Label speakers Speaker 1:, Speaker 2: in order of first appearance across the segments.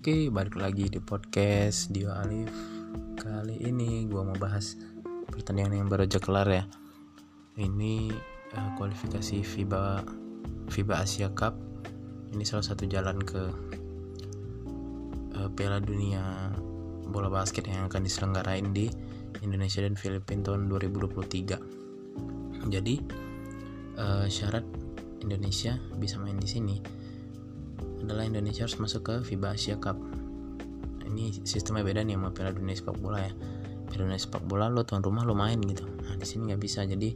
Speaker 1: Oke, balik lagi di podcast Dio Alif. Kali ini gue mau bahas pertandingan yang baru aja kelar ya. Ini uh, kualifikasi FIBA FIBA Asia Cup. Ini salah satu jalan ke uh, Piala Dunia bola basket yang akan diselenggarain di Indonesia dan Filipina tahun 2023. Jadi uh, syarat Indonesia bisa main di sini adalah Indonesia harus masuk ke FIBA Asia Cup. Ini sistemnya beda nih sama Piala Dunia sepak bola ya. Piala Dunia sepak bola lo tuan rumah lo main gitu. Nah di sini nggak bisa. Jadi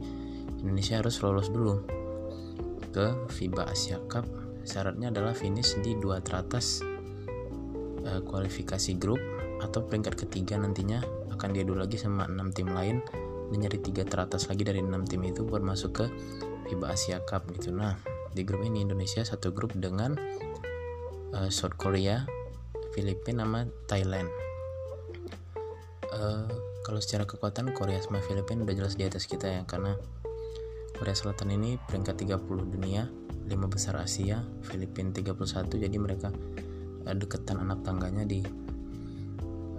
Speaker 1: Indonesia harus lolos dulu ke FIBA Asia Cup. Syaratnya adalah finish di dua teratas uh, kualifikasi grup atau peringkat ketiga nantinya akan diadu lagi sama enam tim lain dan nyari tiga teratas lagi dari enam tim itu buat masuk ke FIBA Asia Cup gitu. Nah di grup ini Indonesia satu grup dengan uh, South Korea, Filipina sama Thailand. Uh, kalau secara kekuatan Korea sama Filipina udah jelas di atas kita ya karena Korea Selatan ini peringkat 30 dunia, 5 besar Asia, Filipina 31 jadi mereka uh, deketan anak tangganya di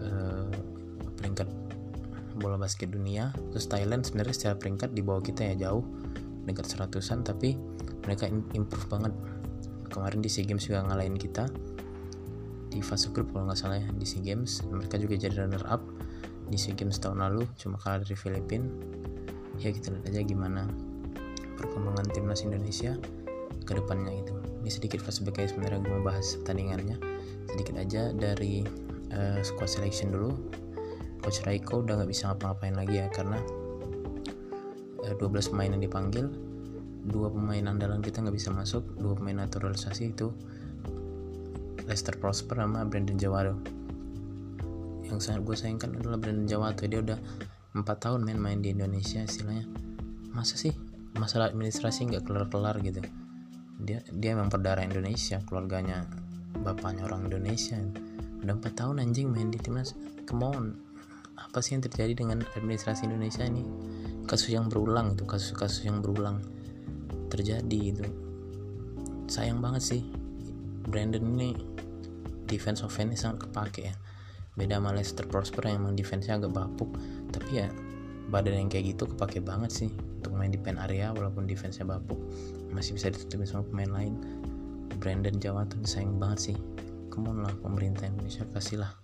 Speaker 1: uh, peringkat bola basket dunia. Terus Thailand sebenarnya secara peringkat di bawah kita ya jauh peringkat seratusan tapi mereka improve banget kemarin di SEA Games juga ngalahin kita. Di fase grup kalau nggak salah ya di SEA Games. Mereka juga jadi runner up di SEA Games tahun lalu cuma kalah dari Filipina ya kita lihat aja gimana perkembangan timnas Indonesia ke depannya itu ini sedikit flashback ya sebenarnya gue mau bahas pertandingannya. Sedikit aja dari uh, squad selection dulu. Coach Raiko udah nggak bisa ngapa-ngapain lagi ya karena uh, 12 pemain yang dipanggil dua pemain andalan kita nggak bisa masuk dua pemain naturalisasi itu Lester Prosper sama Brandon Jawado. Yang sangat gue sayangkan adalah Brandon Jawado. Dia udah empat tahun main-main di Indonesia istilahnya. Masa sih masalah administrasi nggak kelar-kelar gitu? Dia dia emang berdarah Indonesia keluarganya bapaknya orang Indonesia. Udah empat tahun anjing main di timnas. Come on. Apa sih yang terjadi dengan administrasi Indonesia ini? Kasus yang berulang itu kasus-kasus yang berulang terjadi itu sayang banget sih Brandon ini defense offense sangat kepake ya. Beda sama Leicester Prosper yang emang defense-nya agak bapuk. Tapi ya badan yang kayak gitu kepake banget sih untuk main di pen area walaupun defense-nya bapuk. Masih bisa ditutupin sama pemain lain. Brandon Jawa tuh sayang banget sih. Kemon lah pemerintah Indonesia kasihlah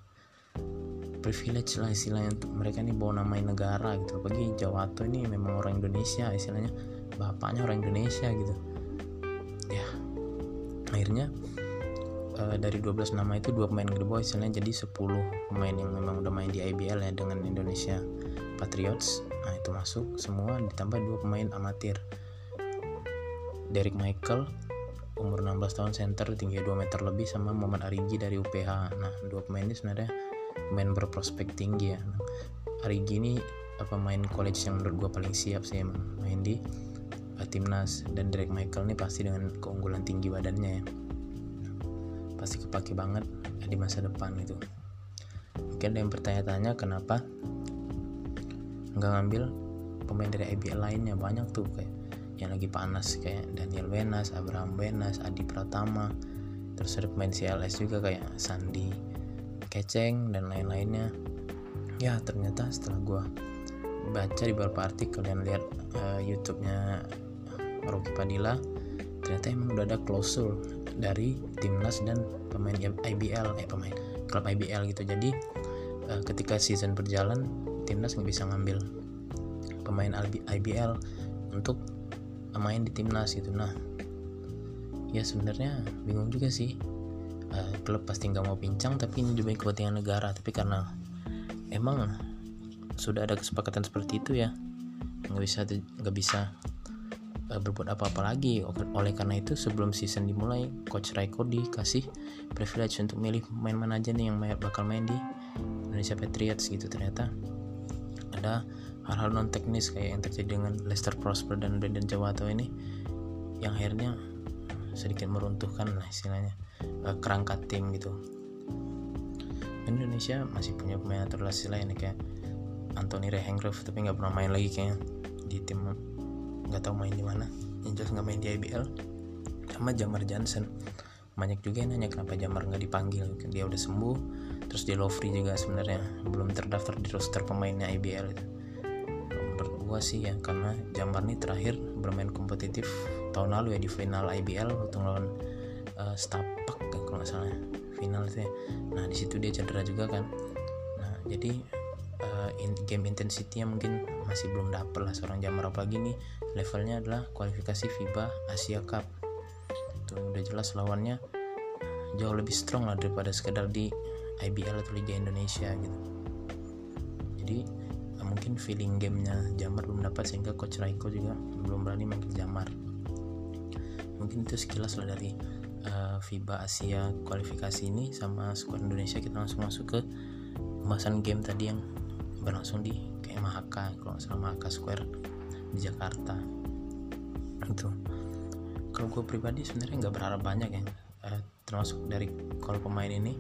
Speaker 1: privilege lah istilahnya untuk mereka nih bawa namain negara gitu. Bagi Jawato ini memang orang Indonesia istilahnya bapaknya orang Indonesia gitu. Ya. Akhirnya uh, dari 12 nama itu dua pemain gede boy istilahnya jadi 10 pemain yang memang udah main di IBL ya dengan Indonesia Patriots. Nah itu masuk semua ditambah dua pemain amatir. Derek Michael umur 16 tahun center tinggi 2 meter lebih sama Muhammad Arigi dari UPH nah dua pemain ini sebenarnya pemain berprospek tinggi ya. Nah, Arigi ini pemain college yang menurut gue paling siap sih emang. Main di timnas dan Derek Michael ini pasti dengan keunggulan tinggi badannya ya. Pasti kepake banget di masa depan itu. Mungkin ada yang bertanya-tanya kenapa nggak ngambil pemain dari IBL lainnya? Banyak tuh kayak yang lagi panas kayak Daniel Wenas, Abraham Wenas, Adi Pratama. Terus ada pemain CLS juga kayak Sandi Keceng dan lain-lainnya. Ya ternyata setelah gue baca di beberapa artikel dan lihat uh, YouTube-nya Rocky Padilla ternyata emang udah ada klausul dari timnas dan pemain IBL eh pemain klub IBL gitu. Jadi uh, ketika season berjalan timnas nggak bisa ngambil pemain IBL untuk main di timnas gitu. Nah ya sebenarnya bingung juga sih. Uh, klub pasti nggak mau pincang tapi ini demi kepentingan negara. Tapi karena emang sudah ada kesepakatan seperti itu ya nggak bisa nggak bisa berbuat apa-apa lagi. Oleh karena itu sebelum season dimulai coach Raiko dikasih privilege untuk milih pemain mana aja nih yang bakal main di Indonesia Patriots gitu. Ternyata ada hal-hal non teknis kayak yang terjadi dengan Lester Prosper dan Brandon Jawato ini yang akhirnya sedikit meruntuhkan lah istilahnya uh, kerangka tim gitu. Indonesia masih punya pemain naturalisasi lain kayak Anthony Rehengrove tapi nggak pernah main lagi kayaknya di tim nggak tahu main di mana. Yang jelas nggak main di IBL sama Jamar Johnson banyak juga yang nanya kenapa Jamar nggak dipanggil. Dia udah sembuh. Terus dia Lovri juga sebenarnya belum terdaftar di roster pemainnya IBL menurut gua sih ya karena Jamar ini terakhir bermain kompetitif tahun lalu ya di final IBL waktu lawan uh, Stapak kan kalau nggak salah final itu ya. Nah di situ dia cedera juga kan. Nah jadi uh, in, game intensity-nya mungkin masih belum dapet lah seorang Jamar apalagi nih levelnya adalah kualifikasi FIBA Asia Cup. Tuh udah jelas lawannya jauh lebih strong lah daripada sekedar di IBL atau Liga Indonesia gitu. Jadi uh, mungkin feeling gamenya Jamar belum dapat sehingga coach Raiko juga belum berani manggil Jamar. Mungkin itu sekilas lah dari uh, FIBA Asia kualifikasi ini sama skuad Indonesia. Kita langsung masuk ke pembahasan game tadi yang berlangsung di kayak Mahaka kalau nggak salah Mahaka Square di Jakarta. Itu. Kalau gue pribadi sebenarnya nggak berharap banyak ya. Uh, termasuk dari kalau pemain ini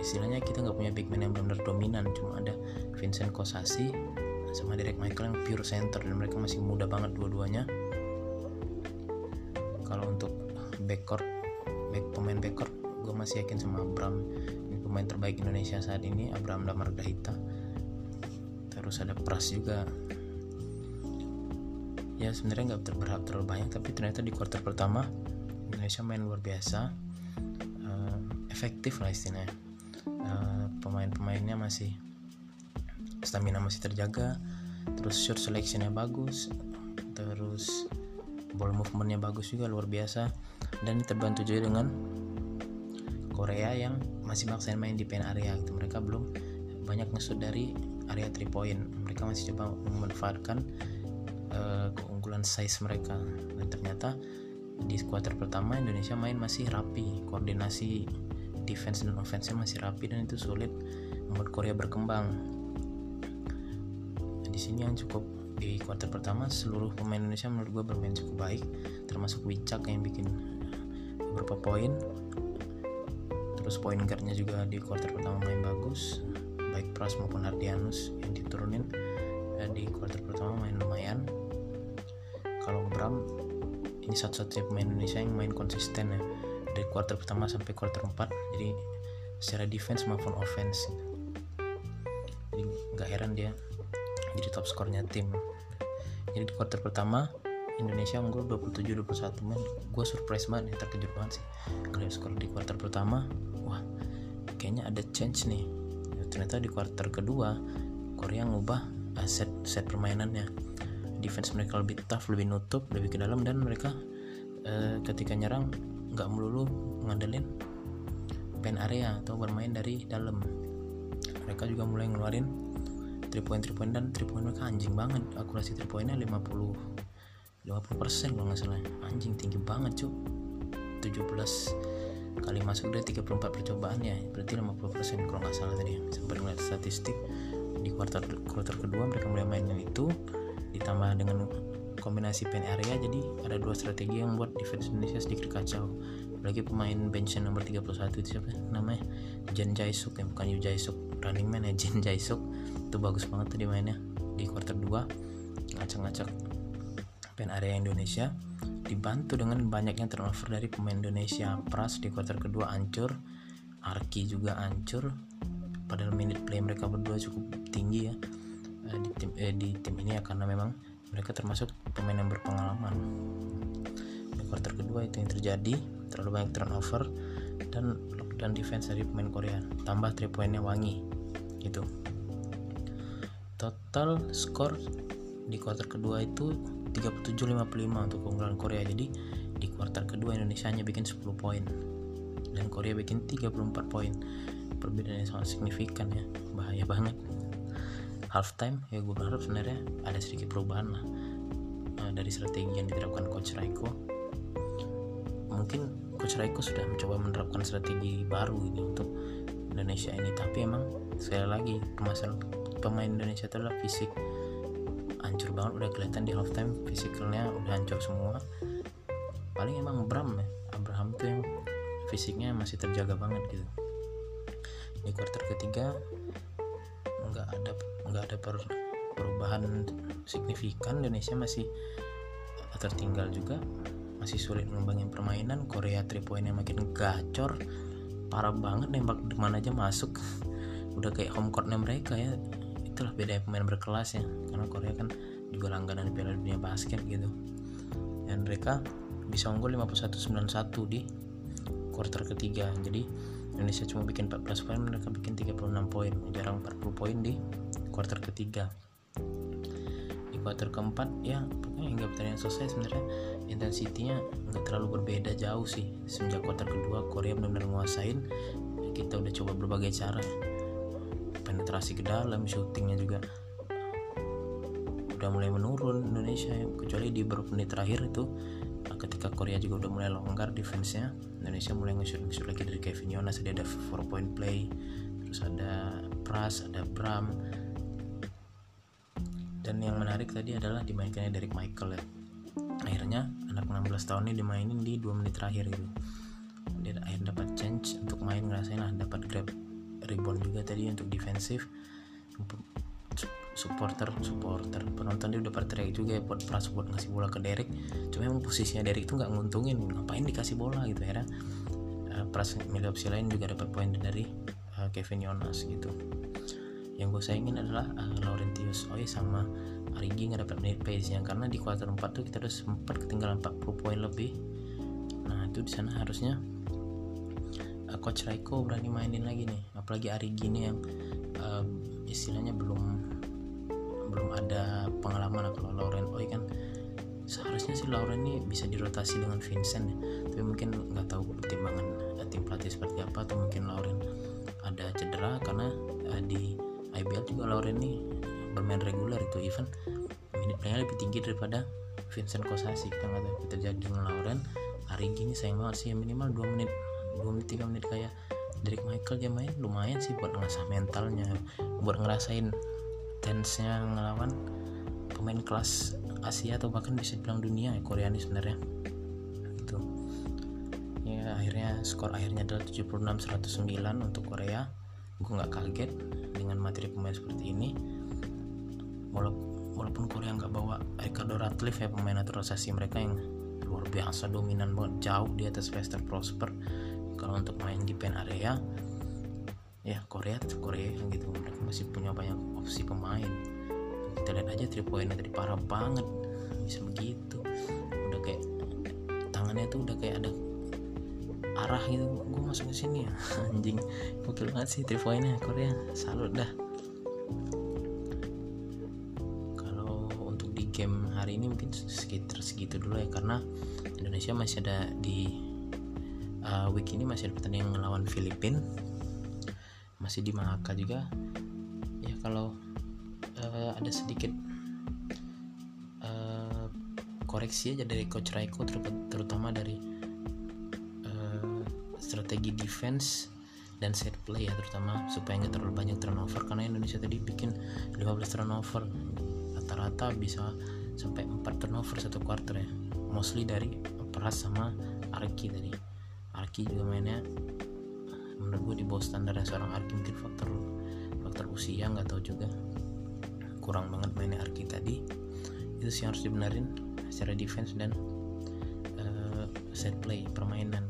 Speaker 1: istilahnya kita nggak punya big man yang benar-benar dominan. Cuma ada Vincent Kosasi sama Derek Michael yang pure center dan mereka masih muda banget dua-duanya. Kalau untuk backcourt back pemain backcourt gue masih yakin sama Abram pemain terbaik Indonesia saat ini Abraham Damar Dahita. Terus ada Pras juga. Ya sebenarnya nggak berharap terlalu banyak tapi ternyata di kuarter pertama Indonesia main luar biasa. Uh, efektif lah istilahnya. Uh, pemain-pemainnya masih stamina masih terjaga. Terus shot selectionnya bagus. Terus ball movementnya bagus juga luar biasa. Dan terbantu juga dengan Korea yang masih maksain main di pen area gitu. Mereka belum banyak ngesut dari area 3 point. Mereka masih coba memanfaatkan uh, keunggulan size mereka. Dan ternyata di kuarter pertama Indonesia main masih rapi. Koordinasi defense dan offense masih rapi dan itu sulit membuat Korea berkembang. Di sini yang cukup di kuarter pertama seluruh pemain Indonesia menurut gue bermain cukup baik termasuk Wicak yang bikin beberapa poin terus poin guardnya juga di quarter pertama main bagus baik Pras maupun Ardianus yang diturunin ya, di quarter pertama main lumayan. Kalau Bram ini satu-satunya pemain Indonesia yang main konsisten ya dari quarter pertama sampai quarter 4 jadi secara defense maupun offense. Jadi nggak heran dia jadi top skornya tim. Jadi di quarter pertama Indonesia unggul 27-21 men. Gue surprise banget nih terkejut banget sih. Ngeliat skor di quarter pertama wah kayaknya ada change nih. Ya, ternyata di quarter kedua Korea ngubah uh, set set permainannya. Defense mereka lebih tough lebih nutup lebih ke dalam dan mereka uh, ketika nyerang nggak melulu ngandelin pen area atau bermain dari dalam. Mereka juga mulai ngeluarin 3 point 3 point dan 3 point mereka anjing banget. Akurasi 3 pointnya 50 50% kalau nggak salah. Anjing tinggi banget cuy 17 kali masuk dari 34 percobaan ya. Berarti 50% kalau nggak salah tadi. Sempat ngeliat statistik di kuartal kuartal kedua mereka mulai mainnya itu ditambah dengan kombinasi pen area jadi ada dua strategi yang membuat defense Indonesia sedikit kacau. Apalagi pemain bench nomor 31 itu siapa? Namanya Jen Jaisuk yang bukan Yu Jaisuk running man ya Jen Jaisuk itu bagus banget tadi mainnya di kuartal 2 ngacak-ngacak pen area Indonesia dibantu dengan banyaknya turnover dari pemain Indonesia. Pras di kuarter kedua ancur Arki juga ancur padahal minute play mereka berdua cukup tinggi ya eh, di tim, eh, di tim ini ya karena memang mereka termasuk pemain yang berpengalaman. Di kuarter kedua itu yang terjadi terlalu banyak turnover dan lockdown defense dari pemain Korea. Tambah 3 poinnya wangi gitu. Total skor di kuarter kedua itu 37-55 untuk keunggulan Korea. Jadi di kuartal kedua Indonesia hanya bikin 10 poin dan Korea bikin 34 poin. Perbedaannya sangat signifikan ya bahaya banget. Halftime ya gue berharap sebenarnya ada sedikit perubahan lah uh, dari strategi yang diterapkan coach Raiko. Mungkin coach Raiko sudah mencoba menerapkan strategi baru ini untuk Indonesia ini tapi emang sekali lagi permasalahan pemain Indonesia itu adalah fisik hancur banget udah kelihatan di halftime fisikalnya udah hancur semua. Paling emang Bram ya. Abraham tuh yang fisiknya masih terjaga banget gitu. Di quarter ketiga nggak ada nggak ada per, perubahan signifikan. Indonesia masih tertinggal juga. Masih sulit mengembangin permainan. Korea 3 poinnya makin gacor. Parah banget nembak mana aja masuk. Udah kayak home courtnya mereka ya. Itulah beda pemain berkelas ya. Karena Korea kan juga langganan Piala Dunia basket gitu. Dan mereka bisa unggul 51-91 di quarter ketiga. Jadi Indonesia cuma bikin 14 poin mereka bikin 36 poin. Jarang 40 poin di quarter ketiga. Di quarter keempat ya hingga pertandingan selesai sebenarnya intensitinya nggak terlalu berbeda jauh sih. Semenjak quarter kedua Korea benar-benar nguasain kita udah coba berbagai cara. Penetrasi ke dalam syutingnya juga udah mulai menurun Indonesia kecuali di beberapa menit terakhir itu ketika Korea juga udah mulai longgar defense-nya Indonesia mulai nge-shoot lagi dari Kevin Jonas ada 4 point play terus ada Pras ada Bram. Dan yang menarik tadi adalah dimainkannya Derek Michael ya. Akhirnya anak 16 tahun ini dimainin di 2 menit terakhir gitu. Dia akhirnya dapat change untuk main ngerasain lah dapat grab rebound juga tadi untuk defensif supporter supporter. Penonton dia udah pada juga ya buat pras buat ngasih bola ke Derek. Cuma emang posisinya Derek itu nggak nguntungin ngapain dikasih bola gitu ya uh, pras milik opsi lain juga dapat poin dari uh, Kevin Jonas gitu. Yang gue sayangin adalah uh, Laurentius Oi sama Arigi nggak dapat menit pace nya karena di kuarter 4 tuh kita udah sempat ketinggalan 40 poin lebih. Nah itu di sana harusnya uh, coach Raiko berani mainin lagi nih. Apalagi Arigi ini yang uh, istilahnya belum belum ada pengalaman kalau Lauren Oi kan seharusnya sih Lauren ini bisa dirotasi dengan Vincent ya. tapi mungkin nggak tahu pertimbangan tim pelatih seperti apa atau mungkin Lauren ada cedera karena uh, di IBL juga Lauren ini bermain reguler itu even minute lebih tinggi daripada Vincent Kosasi kita nggak tahu terjadi dengan Lauren hari ini sayang banget sih minimal 2 menit 2 menit 3 menit kayak Derek Michael dia main lumayan sih buat ngerasa mentalnya buat ngerasain tense-nya ngelawan pemain kelas Asia atau bahkan bisa bilang dunia ya Korea ini sebenarnya. Itu ya akhirnya skor akhirnya adalah 76-109 untuk Korea. Gue nggak kaget dengan materi pemain seperti ini. Walaupun Korea nggak bawa Ricardo Ratcliffe ya pemain naturalisasi mereka yang luar biasa dominan banget jauh di atas Lester Prosper. Kalau untuk main di pen area ya Korea tetap Korea gitu. Mereka masih punya banyak opsi pemain. Kita lihat aja three pointnya tadi parah banget. Bisa begitu. Udah kayak tangannya tuh udah kayak ada arah gitu. Gue masuk ke sini ya. Anjing. Gokil banget sih three pointnya Korea. Salut dah. Kalau untuk di game hari ini mungkin sekitar segitu dulu ya. Karena Indonesia masih ada di uh, week ini masih ada pertandingan melawan Filipina masih di Mahaka juga. Ya kalau uh, ada sedikit uh, koreksi aja dari coach Raiko ter terutama dari uh, strategi defense dan set play ya terutama supaya nggak terlalu banyak turnover. Karena Indonesia tadi bikin 15 turnover. Rata-rata bisa sampai 4 turnover satu quarter ya. Mostly dari Pras sama Arki tadi. Arki juga mainnya menurut gue di bawah standar seorang Arki mungkin faktor faktor usia nggak tahu juga. Kurang banget mainnya Arki tadi. Itu sih harus dibenerin secara defense dan uh, set play permainan.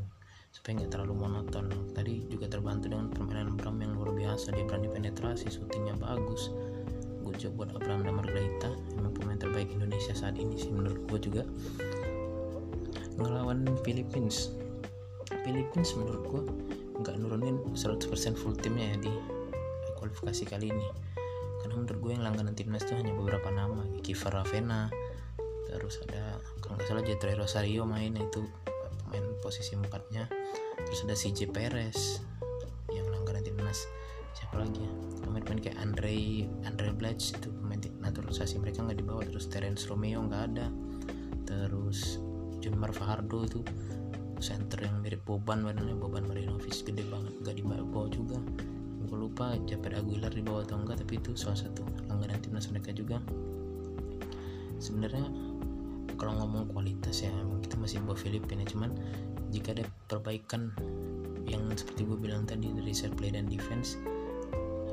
Speaker 1: Supaya nggak terlalu monoton. Tadi juga terbantu dengan permainan Bram yang luar biasa. Dia berani penetrasi syutingnya bagus. Gue coba buat Abraham dan Margarita emang pemain terbaik Indonesia saat ini sih menurut gue juga. Ngelawan Philippines. Philippines menurut gue nggak nurunin 100% full timnya ya di kualifikasi kali ini. Karena menurut gue yang langganan timnas itu hanya beberapa nama Kiefer Ravena terus ada kalau nggak salah Jetro Rosario main itu pemain posisi empatnya. Terus ada CJ Perez yang langganan timnas. Siapa lagi ya? Pemain-pemain kayak Andre Andre Blatch itu pemain naturalisasi mereka nggak dibawa. Terus Terence Romeo nggak ada. Terus Junmar Fajardo itu center yang mirip Boban badannya Boban Marinovic gede banget gak dibawa juga. Gue lupa Japet Aguilar dibawa atau enggak tapi itu salah satu langganan timnas mereka juga. Sebenarnya kalau ngomong kualitas ya kita masih bawa Filipina cuman jika ada perbaikan yang seperti gue bilang tadi dari set play dan defense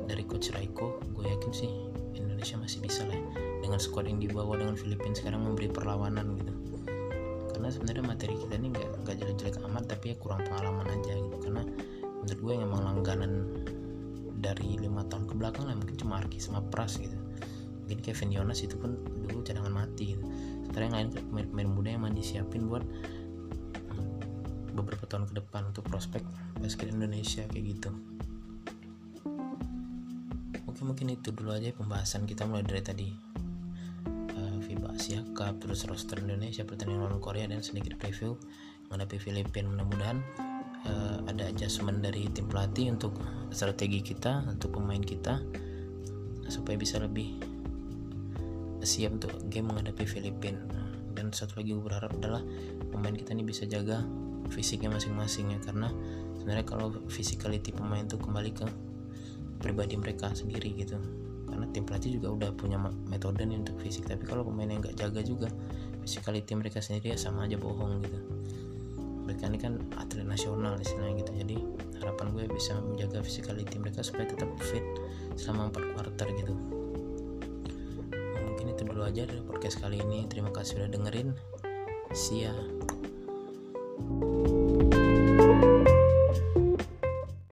Speaker 1: dari coach Raiko gue yakin sih Indonesia masih bisa lah dengan squad yang dibawa dengan Filipina sekarang memberi perlawanan gitu karena sebenarnya materi kita ini nggak nggak jelek-jelek amat tapi ya kurang pengalaman aja gitu. Karena menurut gue yang emang langganan dari lima tahun ke belakang lah mungkin cuma Arki sama Pras gitu. Mungkin Kevin Jonas itu pun dulu cadangan mati gitu. Sementara yang lain pemain-pemain muda yang masih disiapin buat beberapa tahun ke depan untuk prospek basket Indonesia kayak gitu. Oke mungkin itu dulu aja pembahasan kita mulai dari tadi FIBA Asia Cup terus roster Indonesia pertandingan lawan Korea dan sedikit preview menghadapi Filipina mudah-mudahan uh, ada adjustment dari tim pelatih untuk strategi kita untuk pemain kita supaya bisa lebih siap untuk game menghadapi Filipina dan satu lagi gue berharap adalah pemain kita ini bisa jaga fisiknya masing-masing ya karena sebenarnya kalau physicality pemain itu kembali ke pribadi mereka sendiri gitu karena tim pelatih juga udah punya metode nih untuk fisik. Tapi kalau pemain yang nggak jaga juga physicality mereka sendiri ya sama aja bohong gitu. Mereka ini kan atlet nasional istilahnya gitu. Jadi harapan gue bisa menjaga physicality mereka supaya tetap fit selama 4 quarter gitu. Mungkin itu dulu aja dari podcast kali ini. Terima kasih sudah dengerin. See ya